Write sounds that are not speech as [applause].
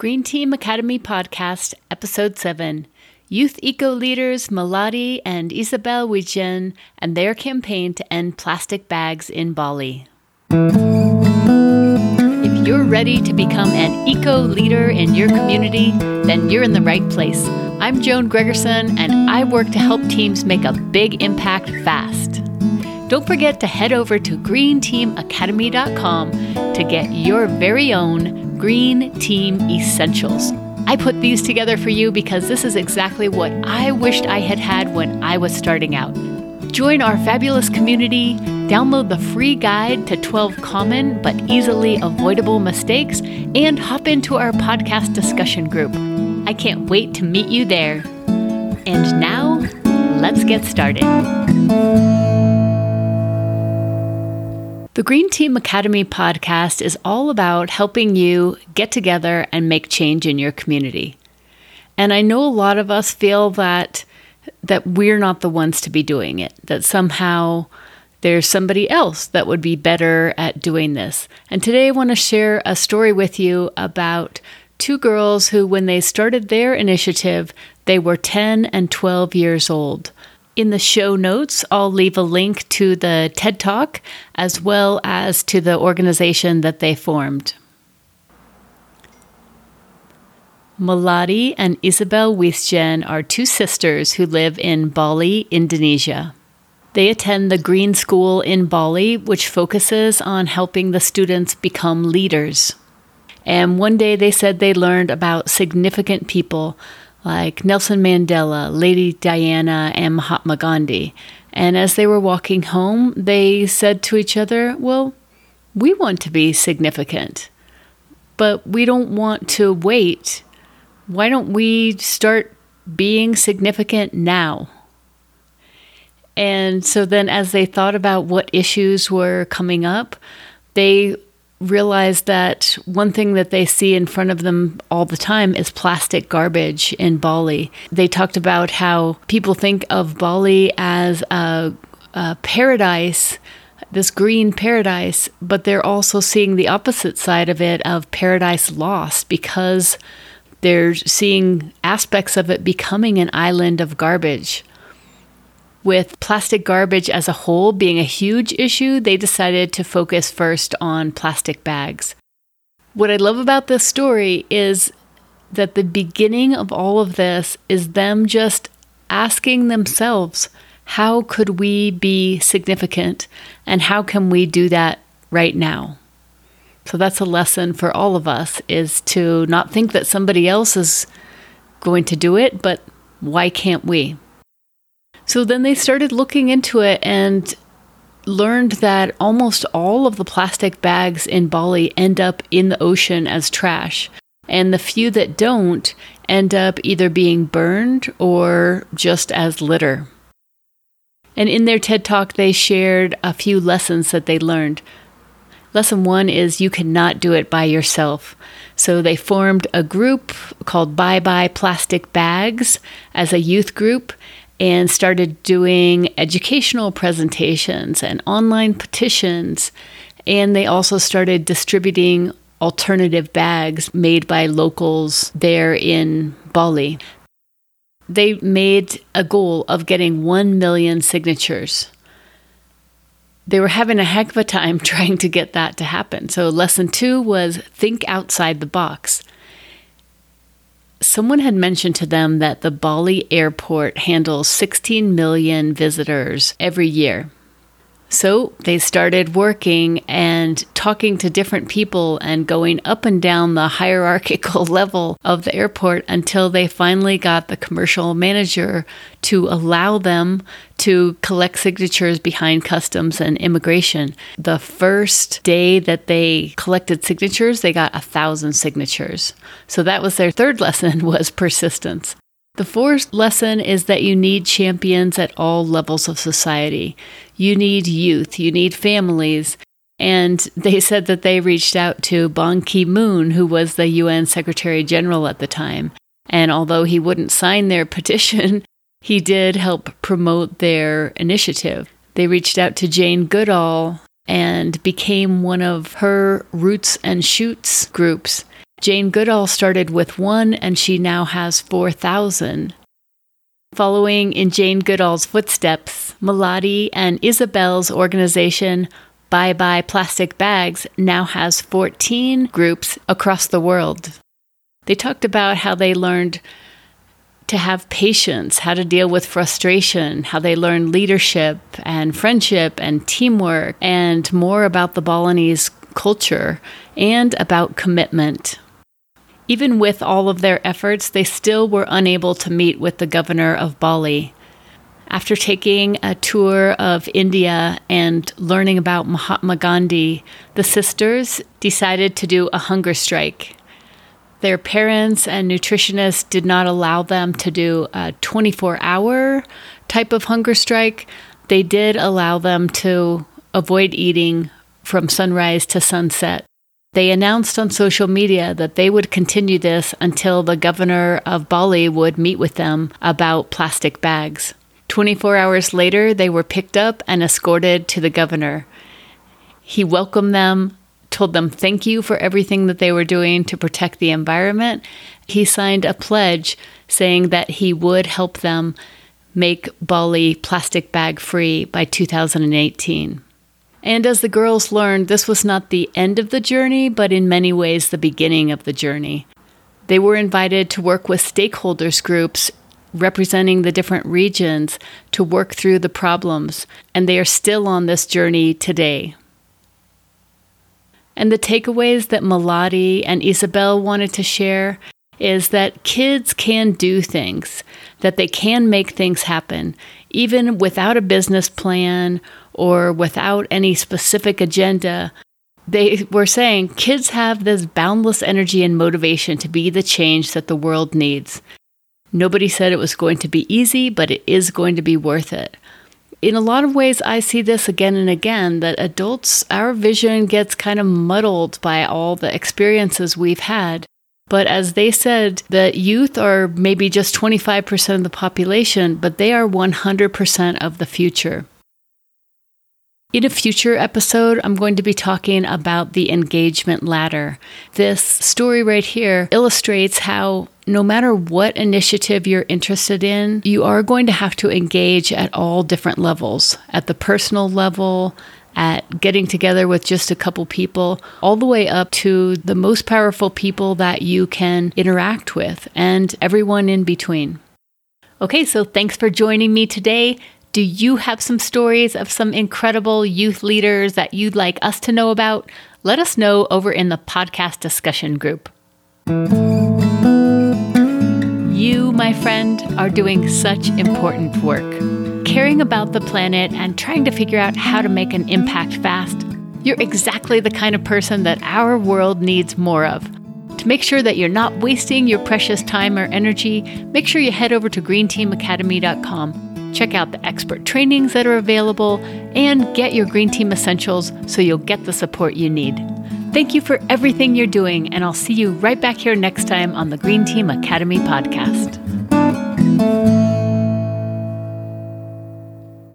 Green Team Academy Podcast, Episode 7 Youth Eco Leaders Melody and Isabel Wijsen and their campaign to end plastic bags in Bali. If you're ready to become an eco leader in your community, then you're in the right place. I'm Joan Gregerson, and I work to help teams make a big impact fast. Don't forget to head over to greenteamacademy.com to get your very own Green Team Essentials. I put these together for you because this is exactly what I wished I had had when I was starting out. Join our fabulous community, download the free guide to 12 common but easily avoidable mistakes, and hop into our podcast discussion group. I can't wait to meet you there. And now, let's get started. The Green Team Academy podcast is all about helping you get together and make change in your community. And I know a lot of us feel that that we're not the ones to be doing it, that somehow there's somebody else that would be better at doing this. And today I want to share a story with you about two girls who when they started their initiative, they were 10 and 12 years old. In the show notes, I'll leave a link to the TED Talk as well as to the organization that they formed. Melody and Isabel Wijsen are two sisters who live in Bali, Indonesia. They attend the Green School in Bali, which focuses on helping the students become leaders. And one day they said they learned about significant people like Nelson Mandela, Lady Diana, and Mahatma Gandhi. And as they were walking home, they said to each other, Well, we want to be significant, but we don't want to wait. Why don't we start being significant now? And so then, as they thought about what issues were coming up, they realized that one thing that they see in front of them all the time is plastic garbage in Bali. They talked about how people think of Bali as a, a paradise this green paradise, but they're also seeing the opposite side of it of paradise lost because they're seeing aspects of it becoming an island of garbage. With plastic garbage as a whole being a huge issue, they decided to focus first on plastic bags. What I love about this story is that the beginning of all of this is them just asking themselves, how could we be significant and how can we do that right now? So that's a lesson for all of us is to not think that somebody else is going to do it, but why can't we? So then they started looking into it and learned that almost all of the plastic bags in Bali end up in the ocean as trash. And the few that don't end up either being burned or just as litter. And in their TED Talk, they shared a few lessons that they learned. Lesson one is you cannot do it by yourself. So they formed a group called Bye Bye Plastic Bags as a youth group, and started doing educational presentations and online petitions. And they also started distributing alternative bags made by locals there in Bali. They made a goal of getting 1 million signatures. They were having a heck of a time [laughs] trying to get that to happen. So, lesson two was think outside the box someone had mentioned to them that the Bali airport handles 16 million visitors every year. So they started working and talking to different people and going up and down the hierarchical [laughs] level of the airport until they finally got the commercial manager to allow them to collect signatures behind customs and immigration. The first day that they collected signatures, they got a thousand signatures. So that was their third [laughs] lesson was persistence. The fourth lesson is that you need champions at all levels of society. You need youth, you need families. And they said that they reached out to Ban Ki moon, who was the UN Secretary General at the time. And although he wouldn't sign their [laughs] petition, he did help promote their initiative. They reached out to Jane Goodall and became one of her Roots and Shoots groups Jane Goodall started with one and she now has 4,000. Following in Jane Goodall's footsteps, Melody and Isabel's organization, Bye Bye Plastic Bags, now has 14 groups across the world. They talked about how they learned to have patience, how to deal with frustration, how they learned leadership and friendship and teamwork, and more about the Balinese culture and about commitment. Even with all of their efforts, they still were unable to meet with the governor of Bali. After taking a tour of India and learning about Mahatma Gandhi, the sisters decided to do a hunger strike. Their parents and nutritionists did not allow them to do a 24 hour type of hunger strike. They did allow them to avoid eating from sunrise to sunset. They announced on social media that they would continue this until the governor of Bali would meet with them about plastic bags. 24 hours later, they were picked up and escorted to the governor. He welcomed them, told them thank you for everything that they were doing to protect the environment. He signed a pledge saying that he would help them make Bali plastic bag free by 2018. And as the girls learned, this was not the end of the journey, but in many ways the beginning of the journey. They were invited to work with stakeholders groups representing the different regions to work through the problems, and they are still on this journey today. And the takeaways that Melody and Isabel wanted to share is that kids can do things, that they can make things happen, even without a business plan or without any specific agenda. They were saying kids have this boundless energy and motivation to be the change that the world needs. Nobody said it was going to be easy, but it is going to be worth it. In a lot of ways, I see this again and again that adults, our vision gets kind of muddled by all the experiences we've had. But as they said, the youth are maybe just 25% of the population, but they are 100% of the future. In a future episode, I'm going to be talking about the engagement ladder. This story right here illustrates how no matter what initiative you're interested in, you are going to have to engage at all different levels at the personal level, at getting together with just a couple people, all the way up to the most powerful people that you can interact with, and everyone in between. Okay, so thanks for joining me today. Do you have some stories of some incredible youth leaders that you'd like us to know about? Let us know over in the podcast discussion group. You, my friend, are doing such important work caring about the planet and trying to figure out how to make an impact fast, you're exactly the kind of person that our world needs more of. To make sure that you're not wasting your precious time or energy, make sure you head over to greenteamacademy.com. Check out the expert trainings that are available and get your Green Team essentials so you'll get the support you need. Thank you for everything you're doing, and I'll see you right back here next time on the Green Team Academy podcast.